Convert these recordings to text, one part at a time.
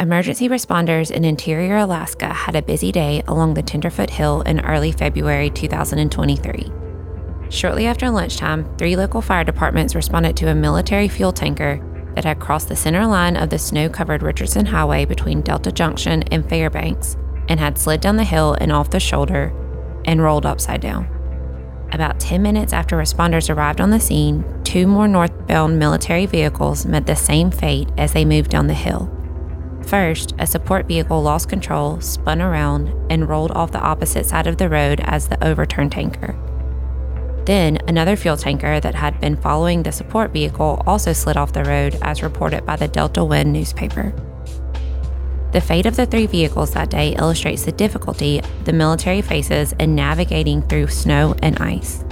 emergency responders in interior Alaska had a busy day along the Tenderfoot Hill in early February 2023. Shortly after lunchtime, three local fire departments responded to a military fuel tanker that had crossed the center line of the snow covered Richardson Highway between Delta Junction and Fairbanks and had slid down the hill and off the shoulder and rolled upside down. About 10 minutes after responders arrived on the scene, two more northbound military vehicles met the same fate as they moved down the hill. First, a support vehicle lost control, spun around, and rolled off the opposite side of the road as the overturned tanker. Then, another fuel tanker that had been following the support vehicle also slid off the road, as reported by the Delta Wind newspaper. The fate of the three vehicles that day illustrates the difficulty the military faces in navigating through snow and ice.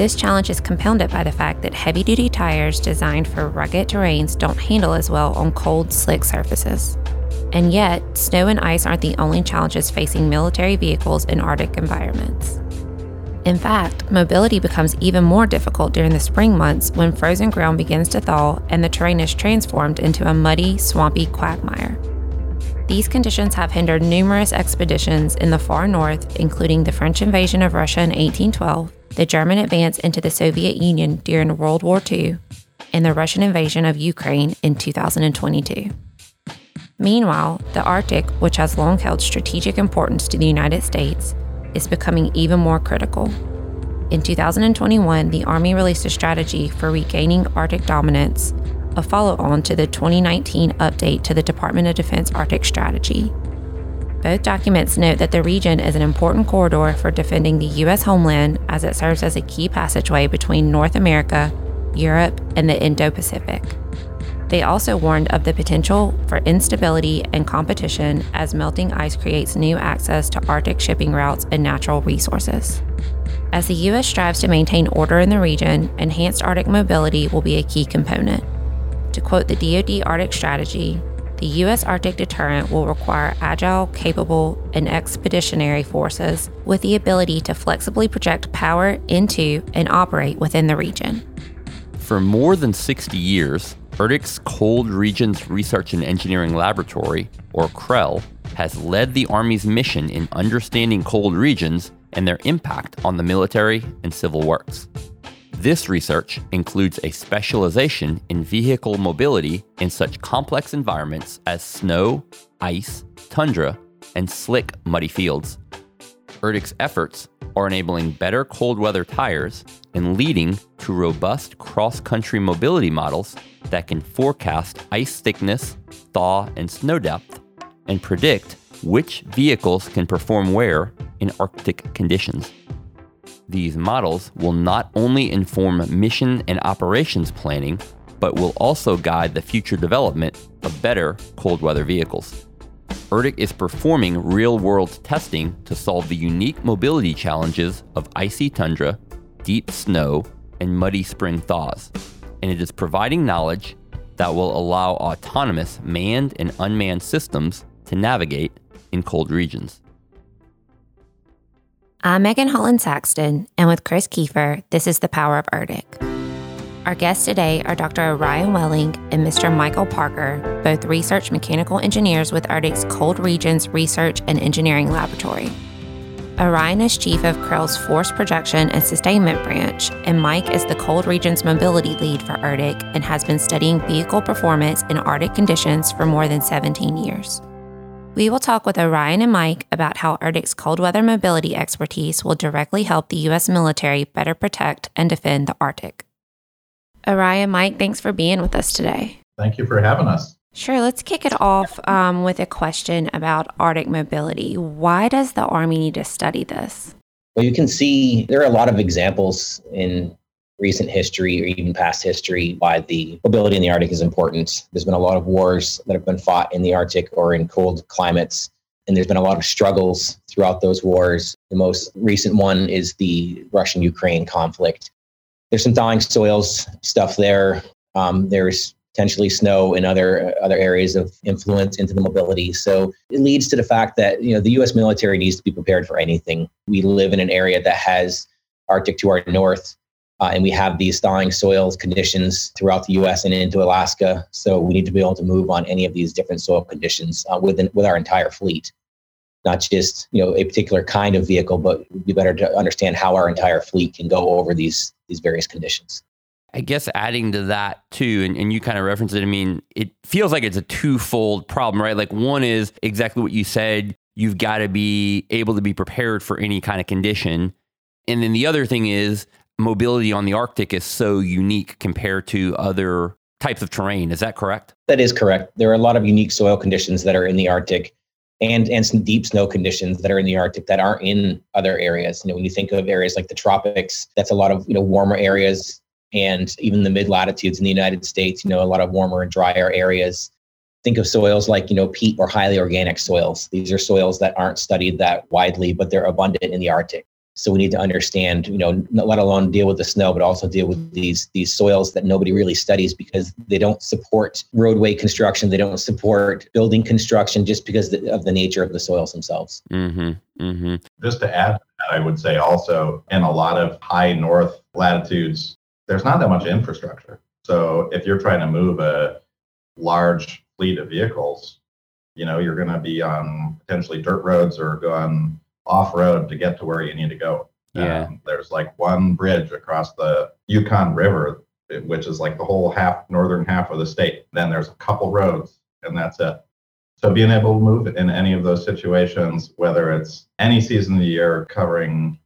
This challenge is compounded by the fact that heavy duty tires designed for rugged terrains don't handle as well on cold, slick surfaces. And yet, snow and ice aren't the only challenges facing military vehicles in Arctic environments. In fact, mobility becomes even more difficult during the spring months when frozen ground begins to thaw and the terrain is transformed into a muddy, swampy quagmire. These conditions have hindered numerous expeditions in the far north, including the French invasion of Russia in 1812, the German advance into the Soviet Union during World War II, and the Russian invasion of Ukraine in 2022. Meanwhile, the Arctic, which has long held strategic importance to the United States, is becoming even more critical. In 2021, the Army released a strategy for regaining Arctic dominance a follow on to the 2019 update to the Department of Defense Arctic Strategy. Both documents note that the region is an important corridor for defending the U.S. homeland as it serves as a key passageway between North America, Europe, and the Indo Pacific. They also warned of the potential for instability and competition as melting ice creates new access to Arctic shipping routes and natural resources. As the U.S. strives to maintain order in the region, enhanced Arctic mobility will be a key component. To quote the DoD Arctic strategy, the U.S. Arctic deterrent will require agile, capable, and expeditionary forces with the ability to flexibly project power into and operate within the region. For more than 60 years, ERDC's Cold Regions Research and Engineering Laboratory, or CRREL, has led the Army's mission in understanding cold regions and their impact on the military and civil works. This research includes a specialization in vehicle mobility in such complex environments as snow, ice, tundra, and slick, muddy fields. ERDC's efforts are enabling better cold weather tires and leading to robust cross country mobility models that can forecast ice thickness, thaw, and snow depth, and predict which vehicles can perform where in Arctic conditions. These models will not only inform mission and operations planning, but will also guide the future development of better cold weather vehicles. ERDC is performing real world testing to solve the unique mobility challenges of icy tundra, deep snow, and muddy spring thaws, and it is providing knowledge that will allow autonomous manned and unmanned systems to navigate in cold regions. I'm Megan Holland Saxton, and with Chris Kiefer, this is The Power of ERDC. Our guests today are Dr. Orian Welling and Mr. Michael Parker, both research mechanical engineers with ERDC's Cold Regions Research and Engineering Laboratory. Orian is chief of CRREL's Force Projection and Sustainment Branch, and Mike is the Cold Regions Mobility Lead for ERDC and has been studying vehicle performance in Arctic conditions for more than 17 years. We will talk with Orian and Mike about how ERDC's cold weather mobility expertise will directly help the U.S. military better protect and defend the Arctic. Orian, Mike, thanks for being with us today. Thank you for having us. Sure, let's kick it off um, with a question about Arctic mobility. Why does the Army need to study this? Well, you can see there are a lot of examples in recent history or even past history why the mobility in the Arctic is important. There's been a lot of wars that have been fought in the Arctic or in cold climates, and there's been a lot of struggles throughout those wars. The most recent one is the Russian Ukraine conflict. There's some thawing soils stuff there. Um, there's potentially snow in other other areas of influence into the mobility. So it leads to the fact that you know the U.S. military needs to be prepared for anything. We live in an area that has Arctic to our north, Uh, and we have these thawing soils conditions throughout the U.S. and into Alaska. So we need to be able to move on any of these different soil conditions uh, within with our entire fleet, not just you know a particular kind of vehicle, but it'd be better to understand how our entire fleet can go over these these various conditions. I guess adding to that too, and, and you kind of referenced it, I mean, it feels like it's a twofold problem, right? Like one is exactly what you said. You've got to be able to be prepared for any kind of condition. And then the other thing is mobility on the Arctic is so unique compared to other types of terrain. Is that correct? That is correct. There are a lot of unique soil conditions that are in the Arctic and and some deep snow conditions that are in the Arctic that aren't in other areas. You know, when you think of areas like the tropics, that's a lot of you know warmer areas and even the mid latitudes in the United States, you know, a lot of warmer and drier areas. Think of soils like, you know, peat or highly organic soils. These are soils that aren't studied that widely, but they're abundant in the Arctic. So we need to understand, you know, let alone deal with the snow, but also deal with these these soils that nobody really studies because they don't support roadway construction. They don't support building construction just because of the nature of the soils themselves. Mm-hmm. Mm-hmm. Just to add, I would say also in a lot of high north latitudes, there's not that much infrastructure. So if you're trying to move a large fleet of vehicles, you know, you're going to be on potentially dirt roads or go on off road to get to where you need to go. Yeah. Um, there's like one bridge across the Yukon River, which is like the whole half northern half of the state. Then there's a couple roads, and that's it. So being able to move in any of those situations, whether it's any season of the year covering,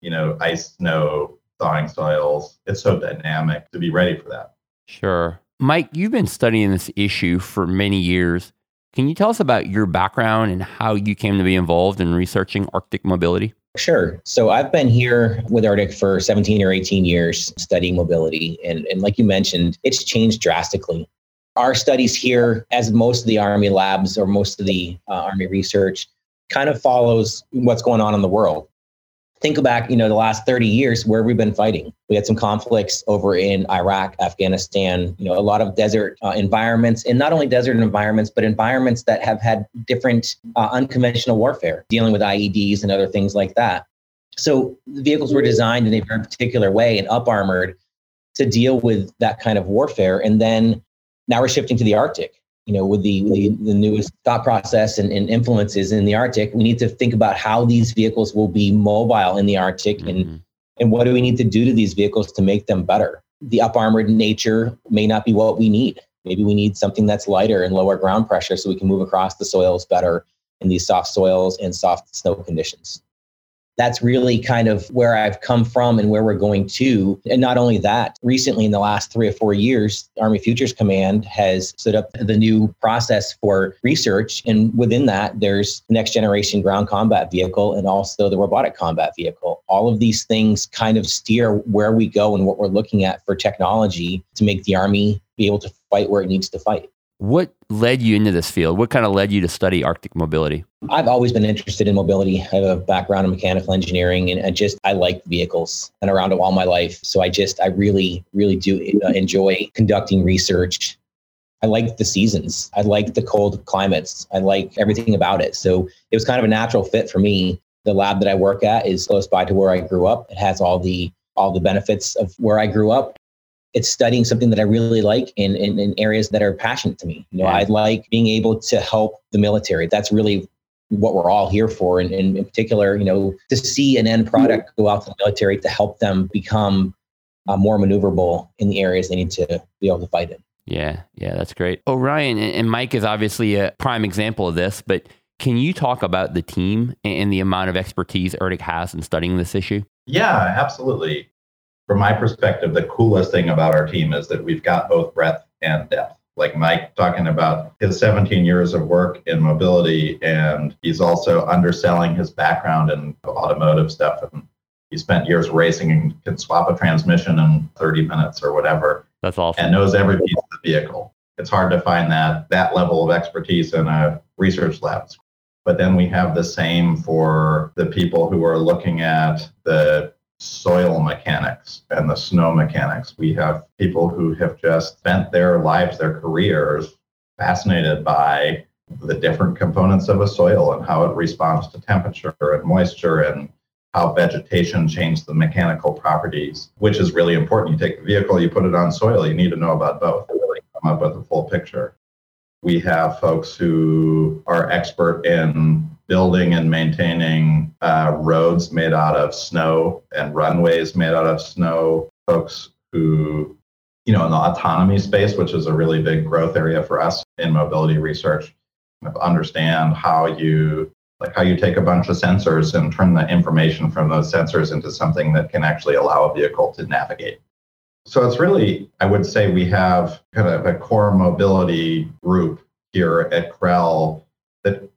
you know, ice, snow, thawing soils. It's so dynamic to be ready for that. Sure. Mike, you've been studying this issue for many years. Can you tell us about your background and how you came to be involved in researching Arctic mobility? Sure. So I've been here with ERDC for 17 or 18 years studying mobility. And, and like you mentioned, it's changed drastically. Our studies here, as most of the Army labs or most of the uh, Army research, kind of follows what's going on in the world think back, you know, the last 30 years, where we've been fighting. We had some conflicts over in Iraq, Afghanistan, you know, a lot of desert uh, environments, and not only desert environments, but environments that have had different uh, unconventional warfare, dealing with IEDs and other things like that. So the vehicles were designed in a very particular way and up armored to deal with that kind of warfare. And then now we're shifting to the Arctic you know, with the, the, the newest thought process and, and, influences in the Arctic, we need to think about how these vehicles will be mobile in the Arctic mm-hmm. and, and what do we need to do to these vehicles to make them better. The up armored nature may not be what we need. Maybe we need something that's lighter and lower ground pressure so we can move across the soils better in these soft soils and soft snow conditions that's really kind of where I've come from and where we're going to. And not only that, recently in the last three or four years, Army Futures Command has set up the new process for research. And within that, there's next generation ground combat vehicle and also the robotic combat vehicle. All of these things kind of steer where we go and what we're looking at for technology to make the Army be able to fight where it needs to fight. What led you into this field? What kind of led you to study Arctic mobility? I've always been interested in mobility. I have a background in mechanical engineering and I just, I like vehicles and around it all my life. So I just, I really, really do uh, enjoy conducting research. I like the seasons. I like the cold climates. I like everything about it. So it was kind of a natural fit for me. The lab that I work at is close by to where I grew up. It has all the all the benefits of where I grew up it's studying something that I really like in, in, in areas that are passionate to me. You know, yeah. I like being able to help the military. That's really what we're all here for. And, and in particular, you know, to see an end product go out to the military to help them become uh, more maneuverable in the areas they need to be able to fight in. Yeah, yeah, that's great. Orian and Mike is obviously a prime example of this, but can you talk about the team and the amount of expertise ERDC has in studying this issue? Yeah, absolutely from my perspective, the coolest thing about our team is that we've got both breadth and depth. Like Mike talking about his 17 years of work in mobility, and he's also underselling his background in automotive stuff. And he spent years racing and can swap a transmission in 30 minutes or whatever. That's awesome. And knows every piece of the vehicle. It's hard to find that that level of expertise in a research lab. But then we have the same for the people who are looking at the soil mechanics and the snow mechanics. We have people who have just spent their lives, their careers, fascinated by the different components of a soil and how it responds to temperature and moisture and how vegetation changes the mechanical properties, which is really important. You take the vehicle, you put it on soil, you need to know about both to really come up with a full picture. We have folks who are expert in building and maintaining uh, roads made out of snow and runways made out of snow, folks who, you know, in the autonomy space, which is a really big growth area for us in mobility research, understand how you like how you take a bunch of sensors and turn the information from those sensors into something that can actually allow a vehicle to navigate. So it's really, I would say we have kind of a core mobility group here at that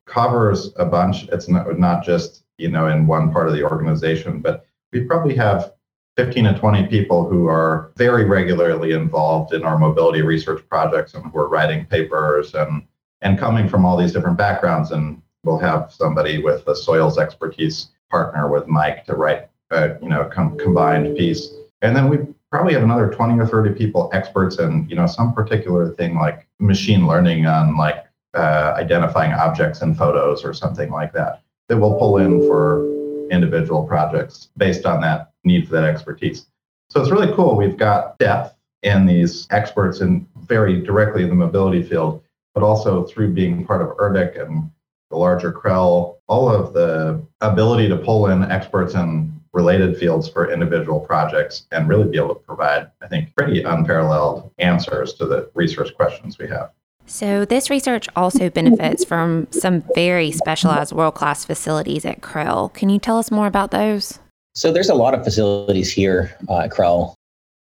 covers a bunch. It's not, not just, you know, in one part of the organization, but we probably have 15 to 20 people who are very regularly involved in our mobility research projects and who are writing papers and and coming from all these different backgrounds and we'll have somebody with a soils expertise partner with Mike to write a you know com- combined piece, and then we probably have another 20 or 30 people experts in you know some particular thing like machine learning on like uh, identifying objects in photos or something like that that we'll pull in for individual projects based on that need for that expertise. So it's really cool. We've got depth in these experts in very directly in the mobility field, but also through being part of ERDC and the larger CRREL, all of the ability to pull in experts in related fields for individual projects and really be able to provide, I think, pretty unparalleled answers to the research questions we have. So, this research also benefits from some very specialized world class facilities at CRREL. Can you tell us more about those? So, there's a lot of facilities here uh, at CRREL.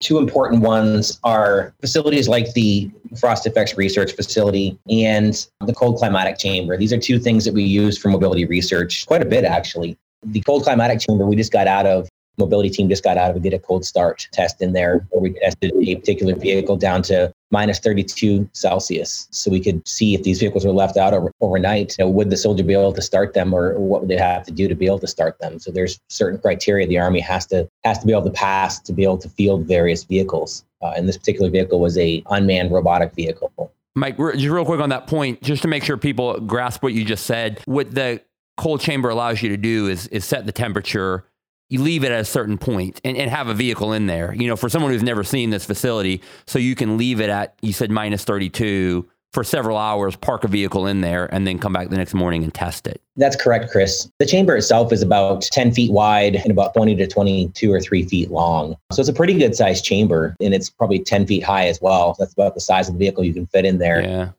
Two important ones are facilities like the Frost Effects Research Facility and the Cold Climatic Chamber. These are two things that we use for mobility research quite a bit, actually. The Cold Climatic Chamber we just got out of mobility team just got out of. We did a cold start test in there where we tested a particular vehicle down to minus 32 Celsius. So we could see if these vehicles were left out over, overnight, you know, would the soldier be able to start them or, what would they have to do to be able to start them? So there's certain criteria the Army has to has to be able to pass to be able to field various vehicles. Uh, and this particular vehicle was a unmanned robotic vehicle. Mike, just real quick on that point, just to make sure people grasp what you just said, what the cold chamber allows you to do is is set the temperature you leave it at a certain point and, and have a vehicle in there. You know, for someone who's never seen this facility, so you can leave it at you said minus 32 for several hours, park a vehicle in there, and then come back the next morning and test it. That's correct, Chris. The chamber itself is about 10 feet wide and about 20 to 22 or 3 feet long. So it's a pretty good sized chamber, and it's probably 10 feet high as well. That's about the size of the vehicle you can fit in there. Yeah.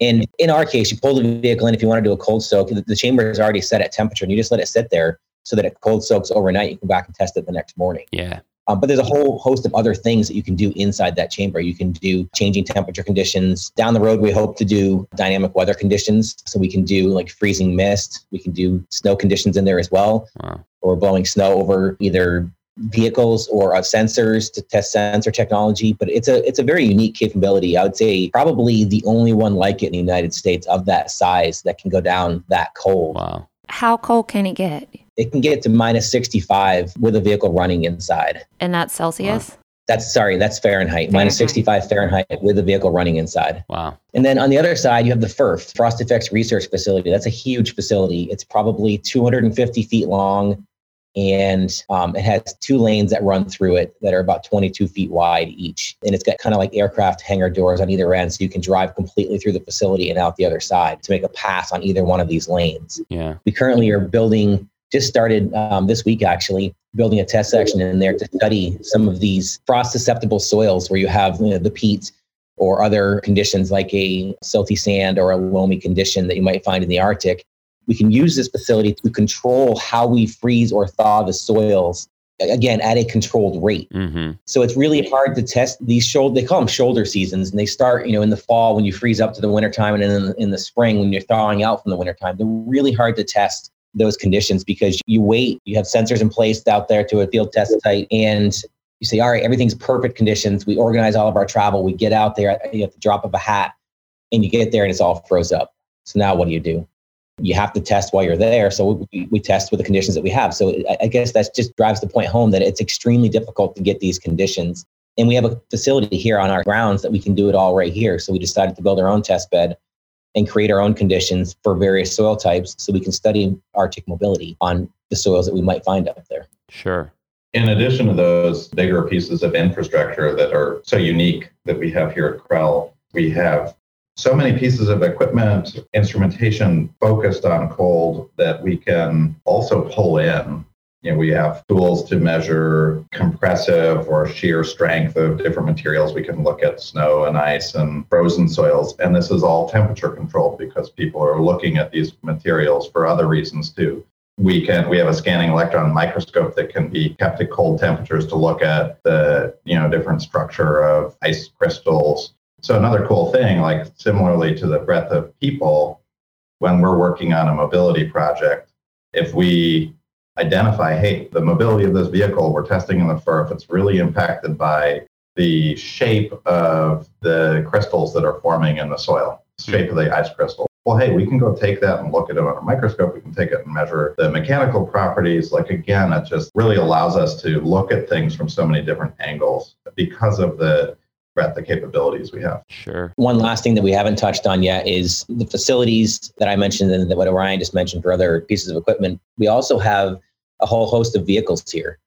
And in our case, you pull the vehicle in if you want to do a cold soak. The chamber is already set at temperature, and you just let it sit there so that it cold soaks overnight. You can go back and test it the next morning. Yeah. Um, but there's a whole host of other things that you can do inside that chamber. You can do changing temperature conditions. Down the road, we hope to do dynamic weather conditions. So we can do like freezing mist. We can do snow conditions in there as well, wow. or blowing snow over either vehicles or uh, sensors to test sensor technology. But it's a it's a very unique capability. I would say probably the only one like it in the United States of that size that can go down that cold. Wow. How cold can it get? It can get to minus 65 with a vehicle running inside. And that's Celsius? Wow. That's sorry, that's Fahrenheit. Fahrenheit. Minus 65 Fahrenheit with a vehicle running inside. Wow. And then on the other side, you have the FERF, Frost Effects Research Facility. That's a huge facility. It's probably 250 feet long, and um, it has two lanes that run through it that are about 22 feet wide each. And it's got kind of like aircraft hangar doors on either end, so you can drive completely through the facility and out the other side to make a pass on either one of these lanes. Yeah. We currently are building. Just started um, this week, actually, building a test section in there to study some of these frost susceptible soils where you have you know, the peat or other conditions like a silty sand or a loamy condition that you might find in the Arctic we can use this facility to control how we freeze or thaw the soils again at a controlled rate. Mm-hmm. So it's really hard to test these shoulder. They call them shoulder seasons, and they start you know in the fall when you freeze up to the wintertime, and then in the spring when you're thawing out from the wintertime. They're really hard to test those conditions because you wait. You have sensors in place out there to a field test site, and you say, all right, everything's perfect conditions. We organize all of our travel. We get out there at, at the drop of a hat, and you get there and it's all froze up. So now what do you do? you have to test while you're there. So we, we test with the conditions that we have. So I guess that just drives the point home that it's extremely difficult to get these conditions. And we have a facility here on our grounds that we can do it all right here. So we decided to build our own test bed and create our own conditions for various soil types so we can study Arctic mobility on the soils that we might find up there. Sure. In addition to those bigger pieces of infrastructure that are so unique that we have here at CRREL, we have so many pieces of equipment, instrumentation focused on cold that we can also pull in. You know, we have tools to measure compressive or shear strength of different materials. We can look at snow and ice and frozen soils. And this is all temperature controlled because people are looking at these materials for other reasons too we can we have a scanning electron microscope that can be kept at cold temperatures to look at the you know different structure of ice crystals so another cool thing like similarly to the breadth of people when we're working on a mobility project if we identify hey the mobility of this vehicle we're testing in the FERF if it's really impacted by the shape of the crystals that are forming in the soil shape of the ice crystal well, hey, we can go take that and look at it on a microscope. We can take it and measure the mechanical properties. Like, again, it just really allows us to look at things from so many different angles because of the breadth of capabilities we have. Sure. One last thing that we haven't touched on yet is the facilities that I mentioned and that what Orian just mentioned for other pieces of equipment. We also have a whole host of vehicles here.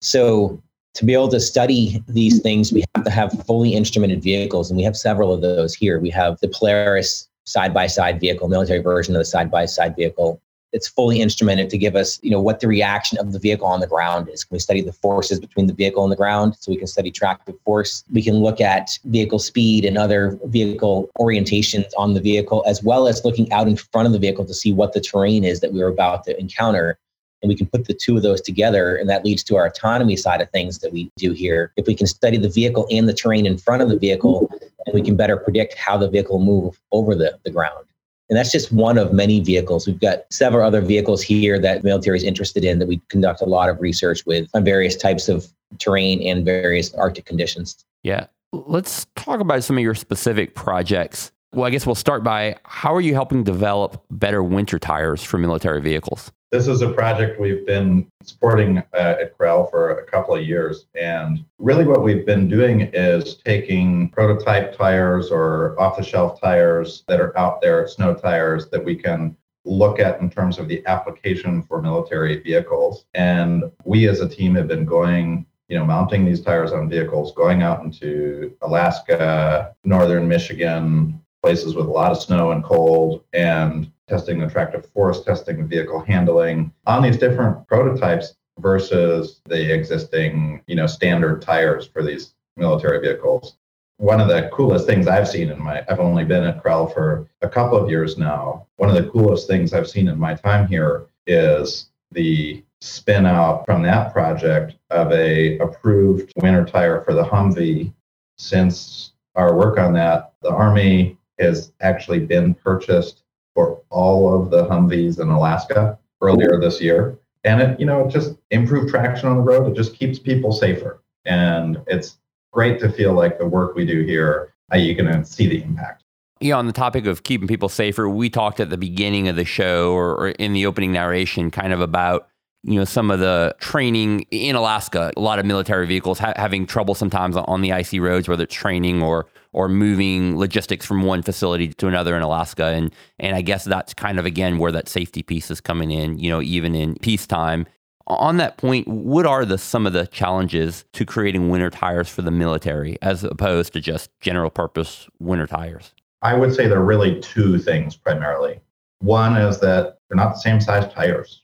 So, to be able to study these things, we have to have fully instrumented vehicles, and we have several of those here. We have the Polaris side by side vehicle, military version of the side by side vehicle. It's fully instrumented to give us, you know, what the reaction of the vehicle on the ground is. Can we study the forces between the vehicle and the ground? So we can study tractive force. We can look at vehicle speed and other vehicle orientations on the vehicle, as well as looking out in front of the vehicle to see what the terrain is that we are about to encounter and we can put the two of those together and that leads to our autonomy side of things that we do here if we can study the vehicle and the terrain in front of the vehicle we can better predict how the vehicle move over the, the ground and that's just one of many vehicles. We've got several other vehicles here that military is interested in that we conduct a lot of research with on various types of terrain and various arctic conditions. Yeah. Let's talk about some of your specific projects well, I guess we'll start by how are you helping develop better winter tires for military vehicles? This is a project we've been supporting uh, at CRREL for a couple of years. And really, what we've been doing is taking prototype tires or off the shelf tires that are out there, snow tires that we can look at in terms of the application for military vehicles. And we as a team have been going you know, mounting these tires on vehicles, going out into Alaska, northern Michigan, places with a lot of snow and cold and testing the tractive force, testing the vehicle handling on these different prototypes versus the existing, you know, standard tires for these military vehicles. One of the coolest things I've seen in my I've only been at CRREL for a couple of years now. One of the coolest things I've seen in my time here is the spin out from that project of a approved winter tire for the Humvee. Since our work on that, the Army has actually been purchased for all of the Humvees in Alaska earlier this year. And it, you know, it just improved traction on the road. It just keeps people safer. And it's great to feel like the work we do here, uh, you can see the impact. Yeah, on the topic of keeping people safer, we talked at the beginning of the show or, or in the opening narration kind of about you know some of the training in Alaska. A lot of military vehicles ha- having trouble sometimes on the icy roads, whether it's training or or moving logistics from one facility to another in Alaska. And and I guess that's kind of again where that safety piece is coming in. You know, even in peacetime. On that point, what are the some of the challenges to creating winter tires for the military as opposed to just general purpose winter tires? I would say there are really two things primarily. One is that they're not the same size tires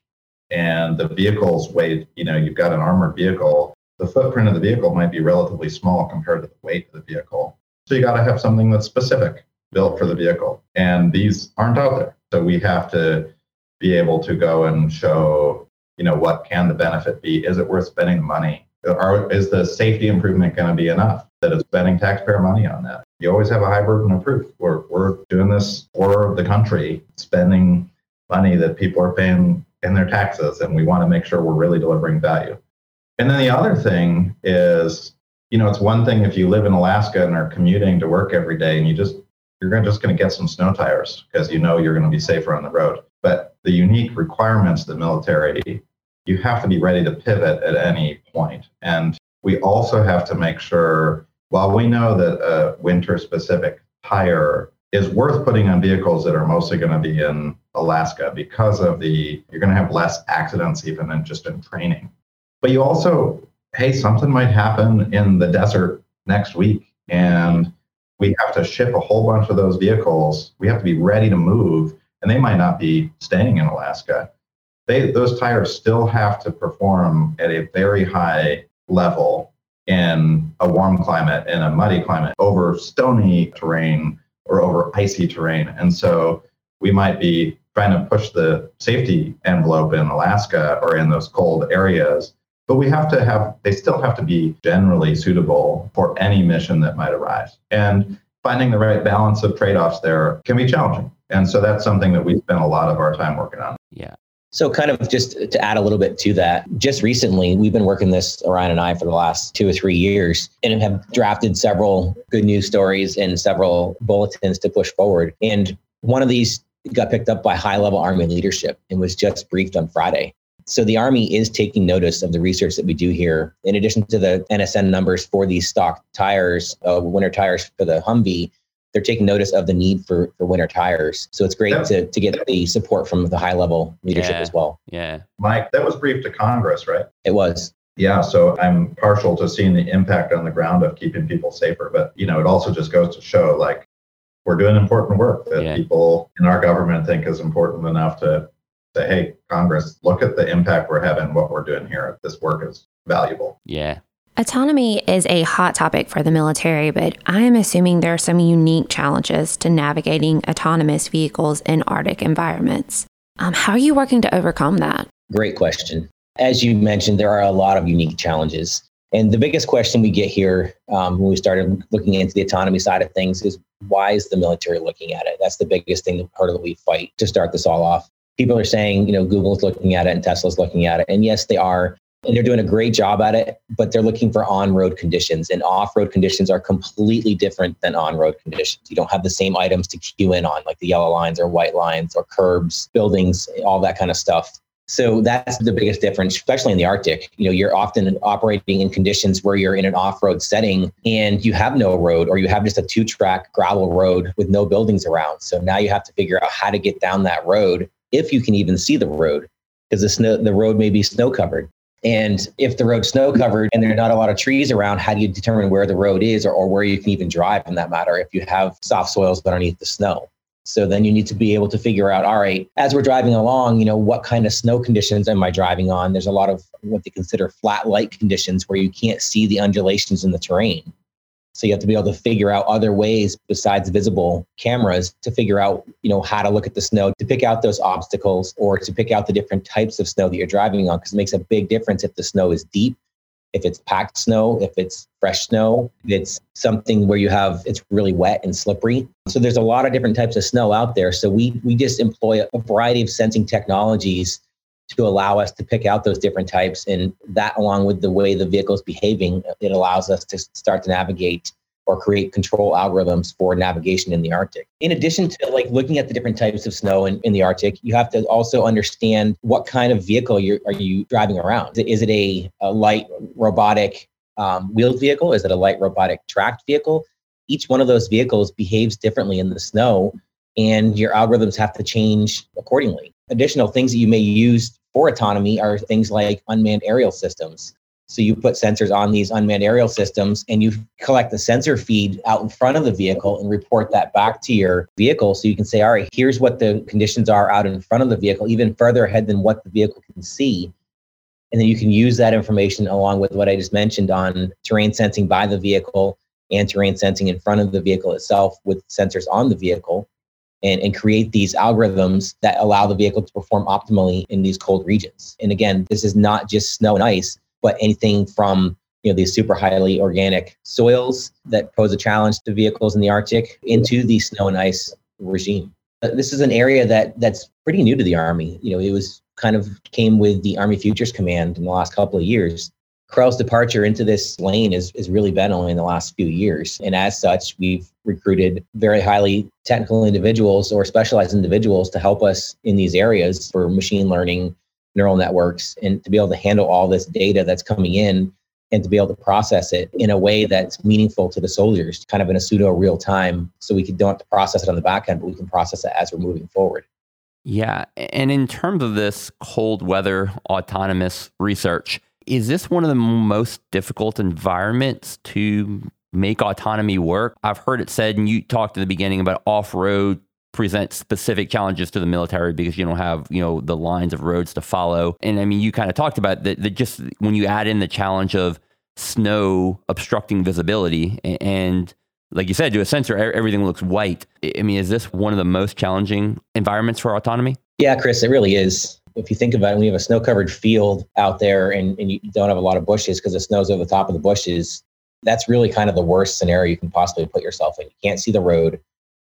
and the vehicle's weight, you know, you've got an armored vehicle, the footprint of the vehicle might be relatively small compared to the weight of the vehicle. So you got to have something that's specific built for the vehicle. And these aren't out there. So we have to be able to go and show, you know, what can the benefit be? Is it worth spending money? Or is the safety improvement going to be enough that is spending taxpayer money on that? You always have a high burden of proof. We're, we're doing this for the country, spending money that people are paying in their taxes, and we want to make sure we're really delivering value. And then the other thing is, you know, it's one thing if you live in Alaska and are commuting to work every day, and you just you're just going to get some snow tires because you know you're going to be safer on the road. But the unique requirements of the military, you have to be ready to pivot at any point. And we also have to make sure, while we know that a winter specific tire is worth putting on vehicles that are mostly going to be in Alaska because of the you're going to have less accidents even than just in training. But you also, hey, something might happen in the desert next week and we have to ship a whole bunch of those vehicles. We have to be ready to move and they might not be staying in Alaska. They, those tires still have to perform at a very high level in a warm climate, in a muddy climate, over stony terrain or over icy terrain. And so we might be trying to push the safety envelope in Alaska or in those cold areas. But we have to have, they still have to be generally suitable for any mission that might arise. And finding the right balance of trade offs there can be challenging. And so that's something that we spend a lot of our time working on. Yeah. So, kind of just to add a little bit to that, just recently, we've been working this, Orian and I, for the last two or three years and have drafted several good news stories and several bulletins to push forward. And one of these got picked up by high level Army leadership and was just briefed on Friday. So, the Army is taking notice of the research that we do here. In addition to the NSN numbers for these stock tires, uh, winter tires for the Humvee, they're taking notice of the need for, for winter tires. So it's great yeah. to, to get the support from the high level leadership yeah. as well. Yeah. Mike, that was briefed to Congress, right? It was. Yeah, so I'm partial to seeing the impact on the ground of keeping people safer, but you know, it also just goes to show like we're doing important work that yeah. people in our government think is important enough to say, hey, Congress, look at the impact we're having, what we're doing here. This work is valuable. Yeah. Autonomy is a hot topic for the military, but I am assuming there are some unique challenges to navigating autonomous vehicles in Arctic environments. Um, how are you working to overcome that? Great question. As you mentioned, there are a lot of unique challenges. And the biggest question we get here um, when we started looking into the autonomy side of things is why is the military looking at it? That's the biggest thing, the part of that we fight to start this all off. People are saying, you know, Google's looking at it and Tesla's looking at it. And yes, they are and they're doing a great job at it, but they're looking for on road conditions. And off road conditions are completely different than on road conditions. You don't have the same items to cue in on, like the yellow lines or white lines or curbs, buildings, all that kind of stuff. So that's the biggest difference, especially in the Arctic. You know, you're often operating in conditions where you're in an off-road setting and you have no road or you have just a two-track gravel road with no buildings around. So now you have to figure out how to get down that road if you can even see the road because the snow the road may be snow covered. And if the road's snow covered and there are not a lot of trees around, how do you determine where the road is or, or where you can even drive in that matter if you have soft soils underneath the snow? So then you need to be able to figure out, all right, as we're driving along, you know, what kind of snow conditions am I driving on? There's a lot of what they consider flat light conditions where you can't see the undulations in the terrain. So you have to be able to figure out other ways besides visible cameras to figure out, you know, how to look at the snow, to pick out those obstacles or to pick out the different types of snow that you're driving on because it makes a big difference if the snow is deep, if it's packed snow, if it's fresh snow, if it's something where you have it's really wet and slippery. So there's a lot of different types of snow out there. So we we just employ a variety of sensing technologies to allow us to pick out those different types. And that, along with the way the vehicle is behaving, it allows us to start to navigate or create control algorithms for navigation in the Arctic. In addition to like looking at the different types of snow in, in the Arctic, you have to also understand what kind of vehicle you're, are you driving around. Is it a, a light robotic um, wheeled vehicle? Is it a light robotic tracked vehicle? Each one of those vehicles behaves differently in the snow, and your algorithms have to change accordingly. Additional things that you may use for autonomy are things like unmanned aerial systems. So you put sensors on these unmanned aerial systems and you collect the sensor feed out in front of the vehicle and report that back to your vehicle. So you can say, all right, here's what the conditions are out in front of the vehicle, even further ahead than what the vehicle can see. And then you can use that information along with what I just mentioned on terrain sensing by the vehicle and terrain sensing in front of the vehicle itself with sensors on the vehicle and, and create these algorithms that allow the vehicle to perform optimally in these cold regions. And again, this is not just snow and ice, but anything from you know these super highly organic soils that pose a challenge to vehicles in the Arctic into the snow and ice regime. This is an area that that's pretty new to the Army. You know, it was kind of came with the Army Futures Command in the last couple of years. CRREL's departure into this lane is, is really been only in the last few years. And as such, we've recruited very highly technical individuals or specialized individuals to help us in these areas for machine learning, neural networks, and to be able to handle all this data that's coming in and to be able to process it in a way that's meaningful to the soldiers, kind of in a pseudo real time. So we can, don't have to process it on the back end, but we can process it as we're moving forward. Yeah. And in terms of this cold weather autonomous research, is this one of the most difficult environments to make autonomy work? I've heard it said, and you talked in the beginning about off road present specific challenges to the military because you don't have you know the lines of roads to follow. And i mean you kind of talked about that just when you add in the challenge of snow obstructing visibility and like you said to a sensor everything looks white. I mean is this one of the most challenging environments for autonomy? Yeah chris it really is if you think about it, we have a snow covered field out there and, and you don't have a lot of bushes because the snow's over the top of the bushes, that's really kind of the worst scenario you can possibly put yourself in. You can't see the road.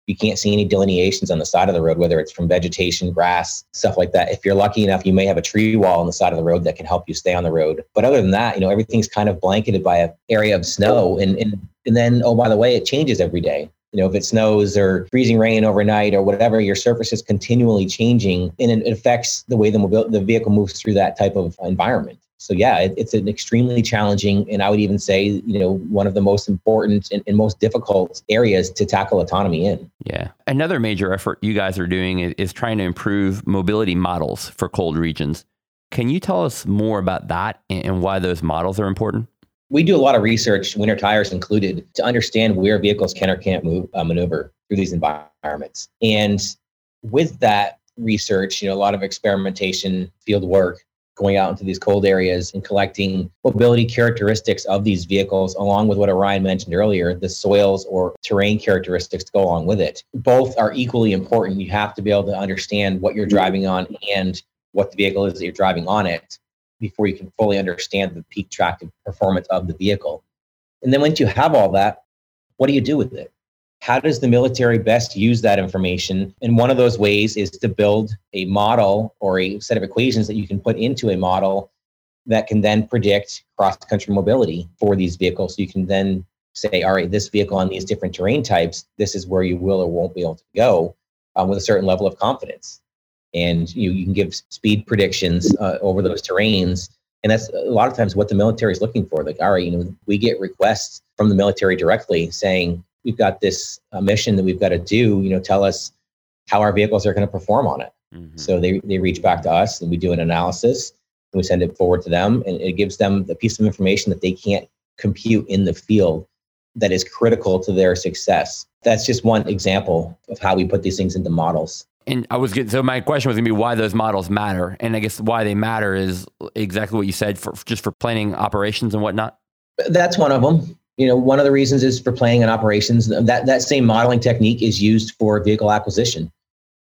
You can't see any delineations on the side of the road, whether it's from vegetation, grass, stuff like that. If you're lucky enough, you may have a tree wall on the side of the road that can help you stay on the road. But other than that, you know, everything's kind of blanketed by an area of snow. And, and, and then, oh, by the way, it changes every day. You know, if it snows or freezing rain overnight or whatever, your surface is continually changing and it affects the way the, mobile, the vehicle moves through that type of environment so yeah, it, it's an extremely challenging, and I would even say, you know, one of the most important and, and, most difficult areas to tackle autonomy in. Yeah, another major effort you guys are doing is, is trying to improve mobility models for cold regions. Can you tell us more about that and, and why those models are important? We do a lot of research, winter tires included, to understand where vehicles can or can't move, uh, maneuver through these environments. And with that research, you know, a lot of experimentation, field work, going out into these cold areas and collecting mobility characteristics of these vehicles, along with what Orian mentioned earlier, the soils or terrain characteristics to go along with it. Both are equally important. You have to be able to understand what you're driving on and what the vehicle is that you're driving on it before you can fully understand the peak tractive performance of the vehicle. And then once you have all that, what do you do with it? how does the military best use that information? And one of those ways is to build a model or a set of equations that you can put into a model that can then predict cross country mobility for these vehicles. So you can then say, all right, this vehicle on these different terrain types, this is where you will or won't be able to go um, with a certain level of confidence. And you, you can give speed predictions uh, over those terrains. And that's a lot of times what the military is looking for. Like, all right, you know, we get requests from the military directly saying, we've got this uh, mission that we've got to do you know tell us how our vehicles are going to perform on it mm-hmm. so they, they reach back to us and we do an analysis and we send it forward to them and it gives them the piece of information that they can't compute in the field that is critical to their success that's just one example of how we put these things into models and I was getting, so my question was going to be why those models matter, and I guess why they matter is exactly what you said for just for planning operations and whatnot. That's one of them you know, one of the reasons is for planning and operations. That that same modeling technique is used for vehicle acquisition.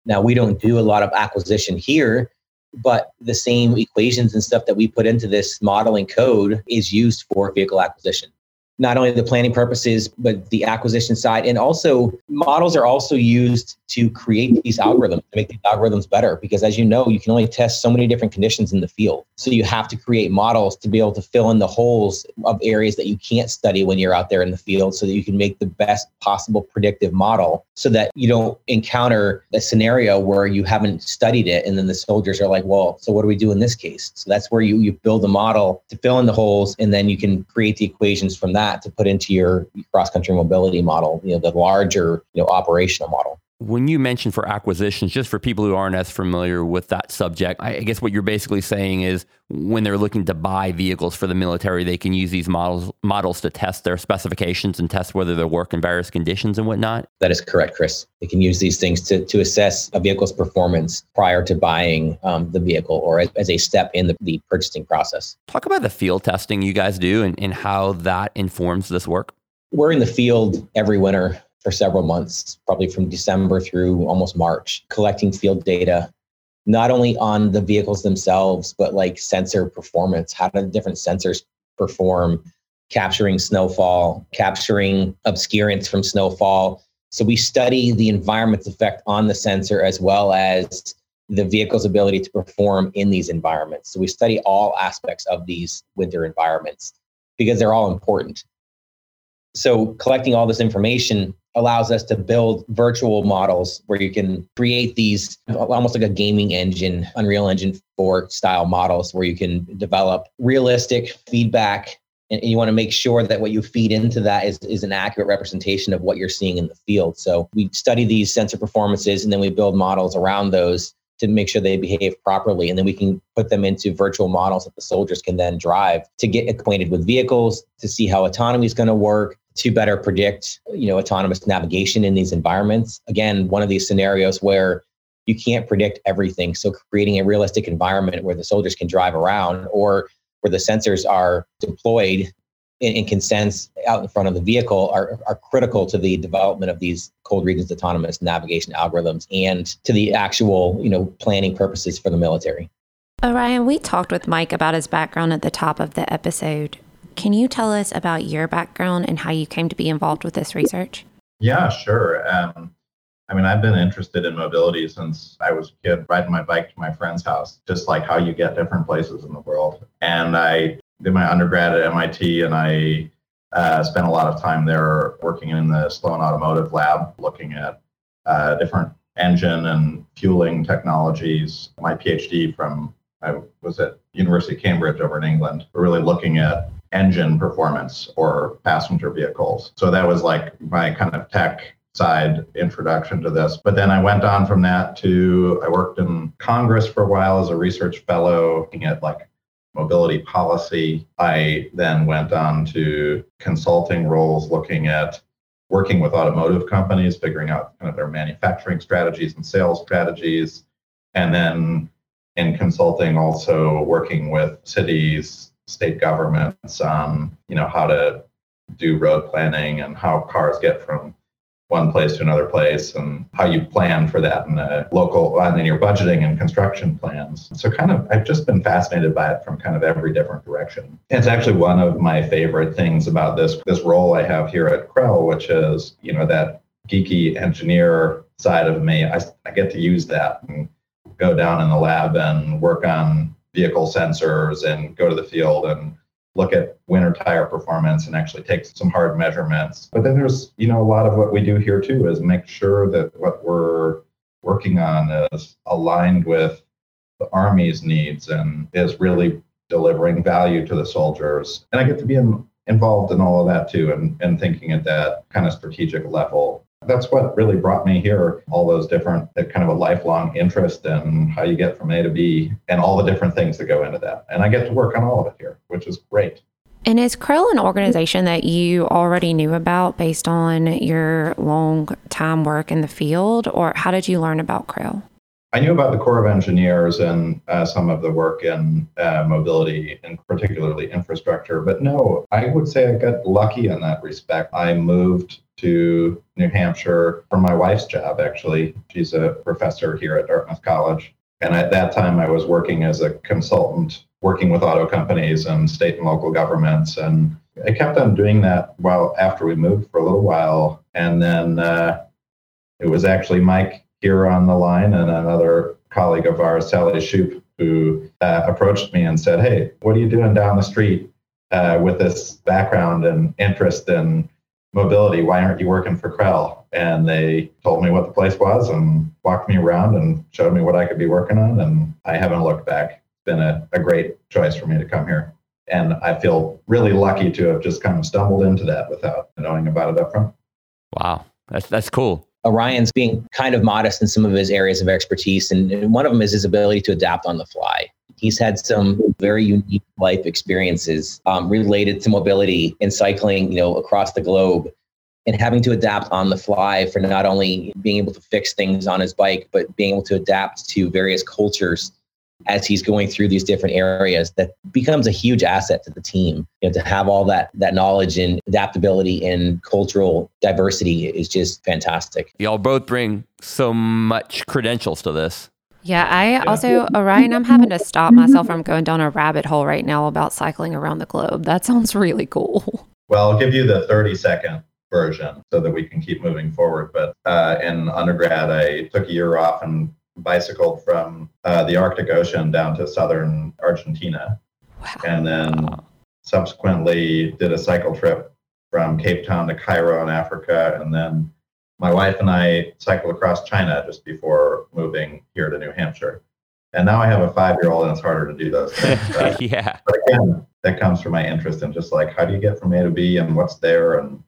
Now we don't do a lot of acquisition here, but the same equations and stuff that we put into this modeling code is used for vehicle acquisition not only the planning purposes, but the acquisition side. And also, models are also used to create these algorithms, to make these algorithms better. Because as you know, you can only test so many different conditions in the field. So you have to create models to be able to fill in the holes of areas that you can't study when you're out there in the field so that you can make the best possible predictive model so that you don't encounter a scenario where you haven't studied it. And then the soldiers are like, well, so what do we do in this case? So that's where you, you build a model to fill in the holes and then you can create the equations from that to put into your cross country mobility model, you know, the larger, you know, operational model. When you mention for acquisitions, just for people who aren't as familiar with that subject, I guess what you're basically saying is when they're looking to buy vehicles for the military, they can use these models models to test their specifications and test whether they work in various conditions and whatnot. That is correct, Chris. They can use these things to, to assess a vehicle's performance prior to buying um, the vehicle or as, as, a step in the, the purchasing process. Talk about the field testing you guys do and, and how that informs this work. We're in the field every winter for several months, probably from December through almost March, collecting field data, not only on the vehicles themselves, but like sensor performance. How do different sensors perform? Capturing snowfall, capturing obscurance from snowfall. So we study the environment's effect on the sensor as well as the vehicle's ability to perform in these environments. So we study all aspects of these winter environments because they're all important. So collecting all this information allows us to build virtual models where you can create these almost like a gaming engine, Unreal Engine 4 style models where you can develop realistic feedback and you want to make sure that what you feed into that is, is an accurate representation of what you're seeing in the field. So we study these sensor performances and then we build models around those to make sure they behave properly. And then we can put them into virtual models that the soldiers can then drive to get acquainted with vehicles, to see how autonomy is going to work, to better predict, you know, autonomous navigation in these environments. Again, one of these scenarios where you can't predict everything. So creating a realistic environment where the soldiers can drive around or where the sensors are deployed and, can sense out in front of the vehicle are, are critical to the development of these cold regions autonomous navigation algorithms and to the actual, you know, planning purposes for the military. Orian, we talked with Mike about his background at the top of the episode. Can you tell us about your background and how you came to be involved with this research? Yeah, sure. Um, I mean, I've been interested in mobility since I was a kid, riding my bike to my friend's house, just like how you get different places in the world. And I did my undergrad at MIT, and I uh, spent a lot of time there working in the Sloan Automotive Lab, looking at uh, different engine and fueling technologies. My PhD from I was at University of Cambridge over in England, really looking at engine performance or passenger vehicles. So that was like my kind of tech side introduction to this. But then I went on from that to I worked in Congress for a while as a research fellow, looking at like mobility policy. I then went on to consulting roles looking at working with automotive companies, figuring out kind of their manufacturing strategies and sales strategies. And then in consulting, also working with cities, state governments on, you know, how to do road planning and how cars get from one place to another place and how you plan for that in the local uh, and then your budgeting and construction plans. So kind of I've just been fascinated by it from kind of every different direction. It's actually one of my favorite things about this this role I have here at CRREL, which is, you know, that geeky engineer side of me. I, I get to use that and go down in the lab and work on vehicle sensors and go to the field and look at winter tire performance and actually take some hard measurements. But then there's, you know, a lot of what we do here too is make sure that what we're working on is aligned with the Army's needs and is really delivering value to the soldiers. And I get to be in, involved in all of that too and, and thinking at that kind of strategic level that's what really brought me here. All those different, kind of a lifelong interest in how you get from A to B and all the different things that go into that. And I get to work on all of it here, which is great. And is CRREL an organization that you already knew about based on your long time work in the field, or how did you learn about CRREL? I knew about the Corps of Engineers and uh, some of the work in uh, mobility and particularly infrastructure, but no, I would say I got lucky in that respect. I moved to New Hampshire for my wife's job, actually. She's a professor here at Dartmouth College. And at that time, I was working as a consultant, working with auto companies and state and local governments. And I kept on doing that while after we moved for a little while. And then uh, it was actually Mike here on the line and another colleague of ours, Sally Shoop, who uh, approached me and said, Hey, what are you doing down the street uh, with this background and interest in mobility. Why aren't you working for CRREL? And they told me what the place was and walked me around and showed me what I could be working on. And I haven't looked back. It's been a, a great choice for me to come here. And I feel really lucky to have just kind of stumbled into that without knowing about it up front. Wow. That's, that's cool. Orian's being kind of modest in some of his areas of expertise. And one of them is his ability to adapt on the fly. He's had some very unique life experiences um, related to mobility and cycling, you know, across the globe and having to adapt on the fly for not only being able to fix things on his bike, but being able to adapt to various cultures as he's going through these different areas that becomes a huge asset to the team. You know to have all that that knowledge and adaptability and cultural diversity is just fantastic. Y'all both bring so much credentials to this yeah, I also, Orian, I'm having to stop myself from going down a rabbit hole right now about cycling around the globe. That sounds really cool. Well, I'll give you the 30 second version so that we can keep moving forward. But uh, in undergrad, I took a year off and bicycled from uh, the Arctic Ocean down to southern Argentina. Wow. And then subsequently did a cycle trip from Cape Town to Cairo in Africa and then my wife and I cycled across China just before moving here to New Hampshire. And now I have a five year old and it's harder to do those things. yeah. But again, that comes from my interest in just like how do you get from A to B and what's there and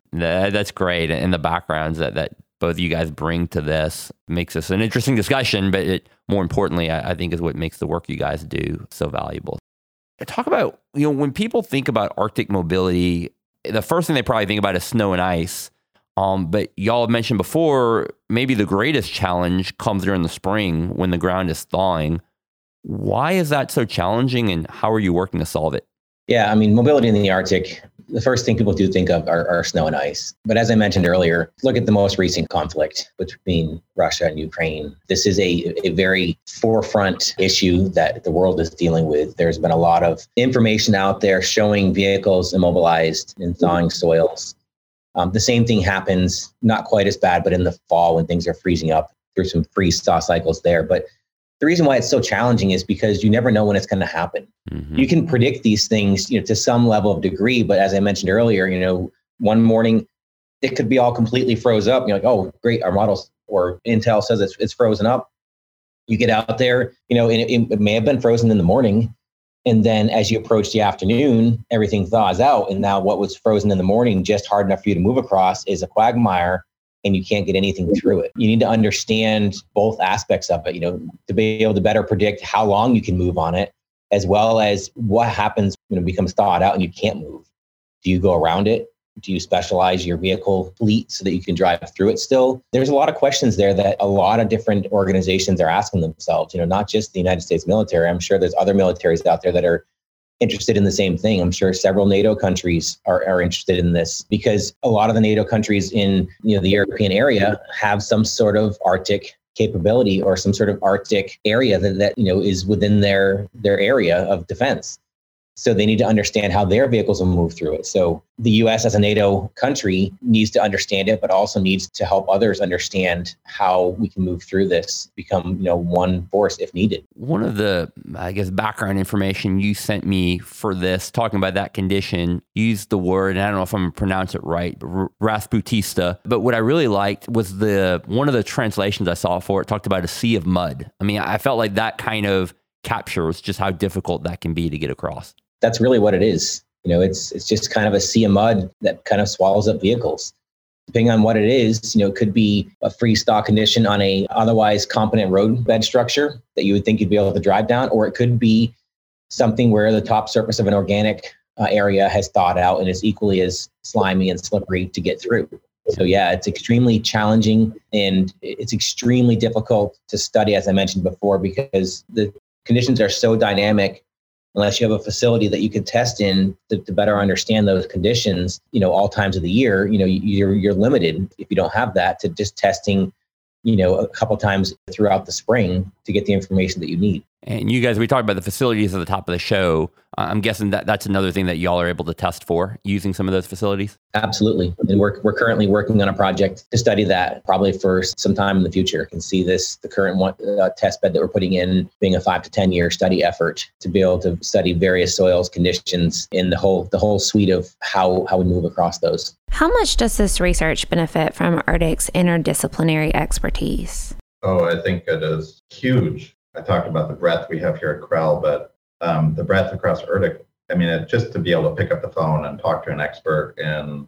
that's great. And the backgrounds that, that both you guys bring to this makes this an interesting discussion, but it, more importantly, I, I think is what makes the work you guys do so valuable. Talk about, you know, when people think about Arctic mobility, the first thing they probably think about is snow and ice. Um, but y'all have mentioned before, maybe the greatest challenge comes during the spring when the ground is thawing. Why is that so challenging and how are you working to solve it? Yeah, I mean, mobility in the Arctic, the first thing people do think of are, are, snow and ice. But as I mentioned earlier, look at the most recent conflict between Russia and Ukraine. This is a, a very forefront issue that the world is dealing with. There's been a lot of information out there showing vehicles immobilized in thawing soils. Um, the same thing happens, not quite as bad, but in the fall when things are freezing up. There's some freeze thaw cycles there. But the reason why it's so challenging is because you never know when it's going to happen. Mm-hmm. You can predict these things, you know, to some level of degree, but as I mentioned earlier, you know, one morning it could be all completely froze up. You're like, oh, great, our models or Intel says it's it's frozen up. You get out there, you know, and it, it may have been frozen in the morning, and then as you approach the afternoon, everything thaws out, and now what was frozen in the morning, just hard enough for you to move across, is a quagmire and you can't get anything through it. You need to understand both aspects of it, you know, to be able to better predict how long you can move on it, as well as what happens when it becomes thawed out and you can't move. Do you go around it? Do you specialize your vehicle fleet so that you can drive through it still? There's a lot of questions there that a lot of different organizations are asking themselves, you know, not just the United States military. I'm sure there's other militaries out there that are interested in the same thing. I'm sure several NATO countries are, are interested in this because a lot of the NATO countries in you know the European area have some sort of Arctic capability or some sort of Arctic area that, that you know is within their their area of defense. So they need to understand how their vehicles will move through it. So the US as a NATO country needs to understand it, but also needs to help others understand how we can move through this, become, you know, one force if needed. One of the, I guess, background information you sent me for this, talking about that condition, used the word, and I don't know if I'm pronounce it right, Rasputista. But what I really liked was the one of the translations I saw for it talked about a sea of mud. I mean, I felt like that kind of captures just how difficult that can be to get across that's really what it is. You know, it's it's just kind of a sea of mud that kind of swallows up vehicles. Depending on what it is, you know, it could be a freeze thaw condition on a otherwise competent roadbed structure that you would think you'd be able to drive down, or it could be something where the top surface of an organic uh, area has thawed out and is equally as slimy and slippery to get through. So yeah, it's extremely challenging and it's extremely difficult to study, as I mentioned before, because the conditions are so dynamic unless you have a facility that you can test in to, to, better understand those conditions you know all times of the year you know you're you're limited if you don't have that to just testing you know a couple times throughout the spring to get the information that you need and you guys, we talked about the facilities at the top of the show. I'm guessing that that's another thing that y'all are able to test for using some of those facilities. Absolutely, and we're we're currently working on a project to study that probably for some time in the future. Can see this the current one uh, test bed that we're putting in being a five to ten year study effort to be able to study various soils conditions in the whole the whole suite of how how we move across those. How much does this research benefit from ERDC's interdisciplinary expertise? Oh, I think it is huge. I talked about the breadth we have here at CRREL, but um, the breadth across ERDC, I mean, it, just to be able to pick up the phone and talk to an expert in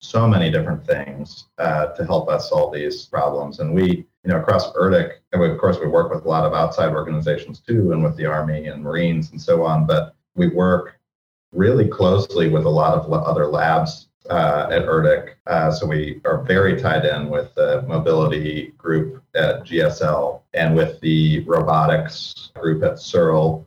so many different things uh, to help us solve these problems. And we, you know, across ERDC, and we, of course, we work with a lot of outside organizations too, and with the Army and Marines and so on, but we work really closely with a lot of other labs uh, at ERDC. Uh, so we are very tied in with the mobility group at GSL and with the robotics group at CERL.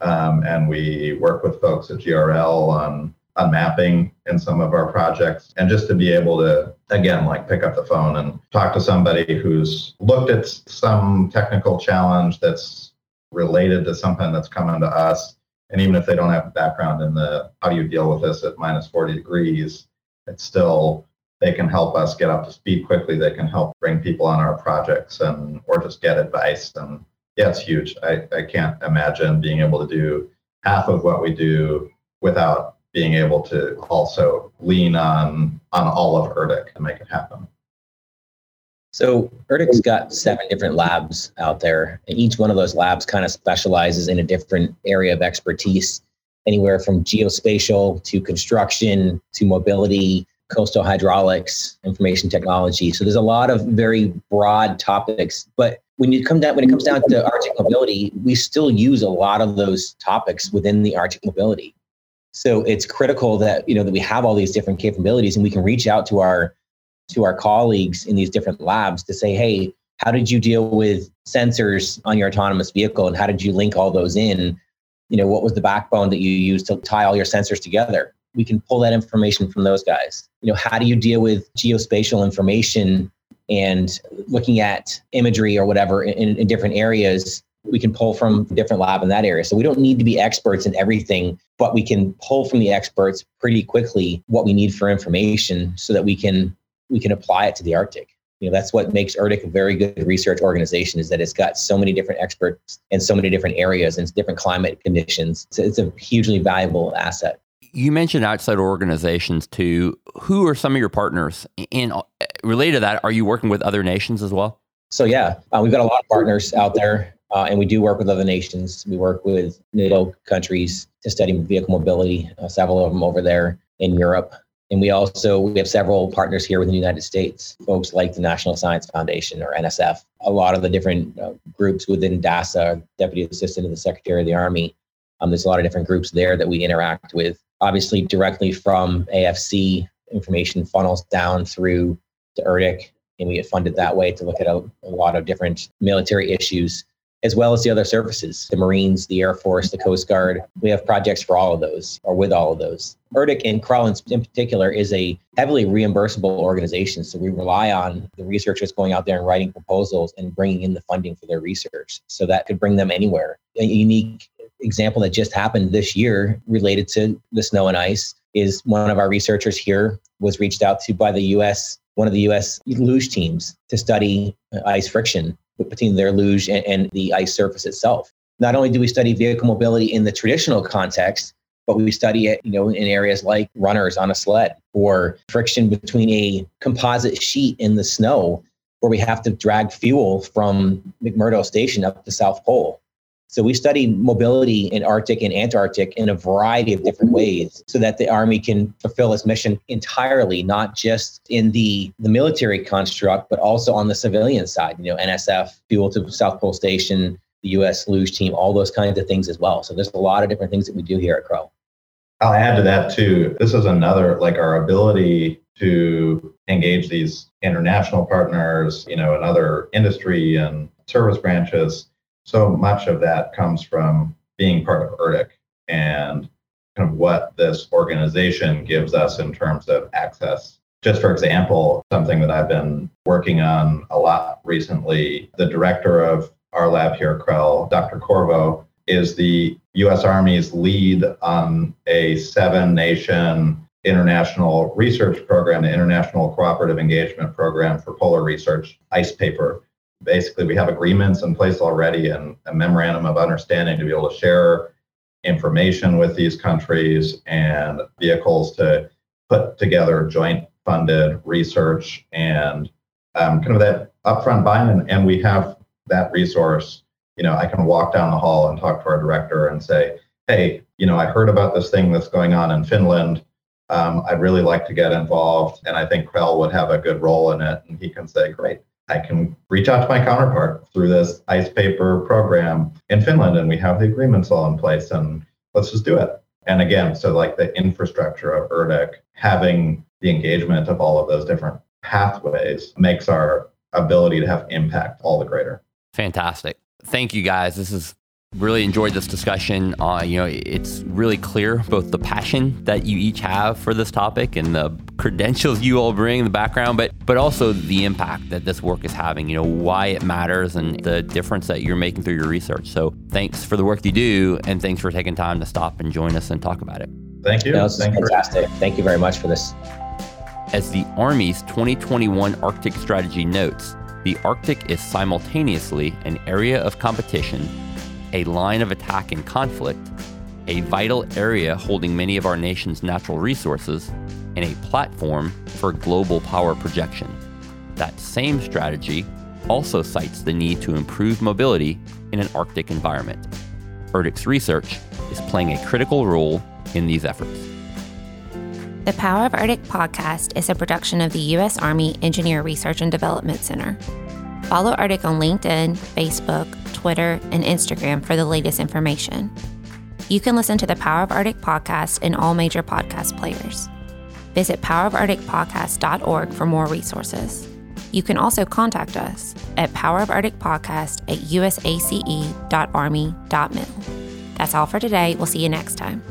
Um, and we work with folks at GRL on on mapping in some of our projects and just to be able to again like pick up the phone and talk to somebody who's looked at some technical challenge that's related to something that's coming to us and even if they don't have background in the how do you deal with this at minus 40 degrees it's still they can help us get up to speed quickly. They can help bring people on our projects and or just get advice. And yeah, it's huge. I, I can't imagine being able to do half of what we do without being able to also lean on on all of ERDC to make it happen. So ERDC's got seven different labs out there, and each one of those labs kind of specializes in a different area of expertise. anywhere from geospatial to construction to mobility, coastal hydraulics, information technology. So there's a lot of very broad topics. But when you come down when it comes down to Arctic mobility, we still use a lot of those topics within the Arctic mobility. So it's critical that you know that we have all these different capabilities and we can reach out to our to our colleagues in these different labs to say, hey, how did you deal with sensors on your autonomous vehicle and how did you link all those in? You know, what was the backbone that you used to tie all your sensors together? We can pull that information from those guys. You know, how do you deal with geospatial information and looking at imagery or whatever in, in different areas? We can pull from different lab in that area. So we don't need to be experts in everything, but we can pull from the experts pretty quickly what we need for information so that we can we can apply it to the Arctic. You know, that's what makes ERDC a very good research organization is that it's got so many different experts in so many different areas and different climate conditions. So it's a hugely valuable asset. You mentioned outside organizations too. Who are some of your partners? And uh, related to that, are you working with other nations as well? So yeah, uh, we've got a lot of partners out there, uh, and we do work with other nations. We work with NATO countries to study vehicle mobility. Uh, several of them over there in Europe. And we also we have several partners here within the United States, folks like the National Science Foundation or NSF. A lot of the different uh, groups within DASA, Deputy Assistant of the Secretary of the Army. Um, there's a lot of different groups there that we interact with. Obviously, directly from AFC, information funnels down through to ERDC, and we get funded that way to look at a, a lot of different military issues as well as the other services, the Marines, the Air Force, the Coast Guard. We have projects for all of those or with all of those. ERDC and CRREL in particular is a heavily reimbursable organization. So we rely on the researchers going out there and writing proposals and bringing in the funding for their research. So that could bring them anywhere. A unique example that just happened this year related to the snow and ice is one of our researchers here was reached out to by the US, one of the US luge teams to study uh, ice friction between their luge and, and the ice surface itself. Not only do we study vehicle mobility in the traditional context, but we study it, you know, in areas like runners on a sled or friction between a composite sheet in the snow where we have to drag fuel from McMurdo Station up to South Pole. So we study mobility in Arctic and Antarctic in a variety of different mm-hmm. ways so that the Army can fulfill its mission entirely, not just in the, the military construct, but also on the civilian side, you know, NSF, fuel to South Pole Station, the US luge team, all those kinds of things as well. So there's a lot of different things that we do here at CRREL. I'll add to that too. This is another, like our ability to engage these international partners, you know, and other industry and service branches so much of that comes from being part of ERDC and kind of what this organization gives us in terms of access. Just for example, something that I've been working on a lot recently, the director of our lab here CRREL, Dr. Corriveau, is the US Army's lead on a seven nation international research program, the International Cooperative Engagement Program for Polar Research, ICE paper basically we have agreements in place already and a memorandum of understanding to be able to share information with these countries and vehicles to put together joint funded research and um, kind of that upfront buy-in and, and we have that resource. You know i can walk down the hall and talk to our director and say hey you know i heard about this thing that's going on in finland. Um, i'd really like to get involved and i think CRREL would have a good role in it. And he can say great I can reach out to my counterpart through this ice paper program in Finland, and we have the agreements all in place, and let's just do it. And again, so like the infrastructure of ERDC, having the engagement of all of those different pathways makes our ability to have impact all the greater. Fantastic. Thank you guys. This is really enjoyed this discussion. Uh, you know, it's really clear both the passion that you each have for this topic and the credentials you all bring, the background, but but also the impact that this work is having. You know, why it matters and the difference that you're making through your research. So, thanks for the work you do, and thanks for taking time to stop and join us and talk about it. Thank you. That was Thank fantastic. You. Thank you very much for this. As the Army's 2021 Arctic strategy notes, the Arctic is simultaneously an area of competition a line of attack and conflict, a vital area holding many of our nation's natural resources, and a platform for global power projection. That same strategy also cites the need to improve mobility in an ERDC environment. ERDC's research is playing a critical role in these efforts. The Power of Arctic podcast is a production of the U.S. Army Engineer Research and Development Center. Follow ERDC on LinkedIn, Facebook, Twitter, and Instagram for the latest information. You can listen to the Power of ERDC podcast in all major podcast players. Visit poweroferdcpodcast.org for more resources. You can also contact us at powerofardicpodcast at usace.army.mil. That's all for today. We'll see you next time.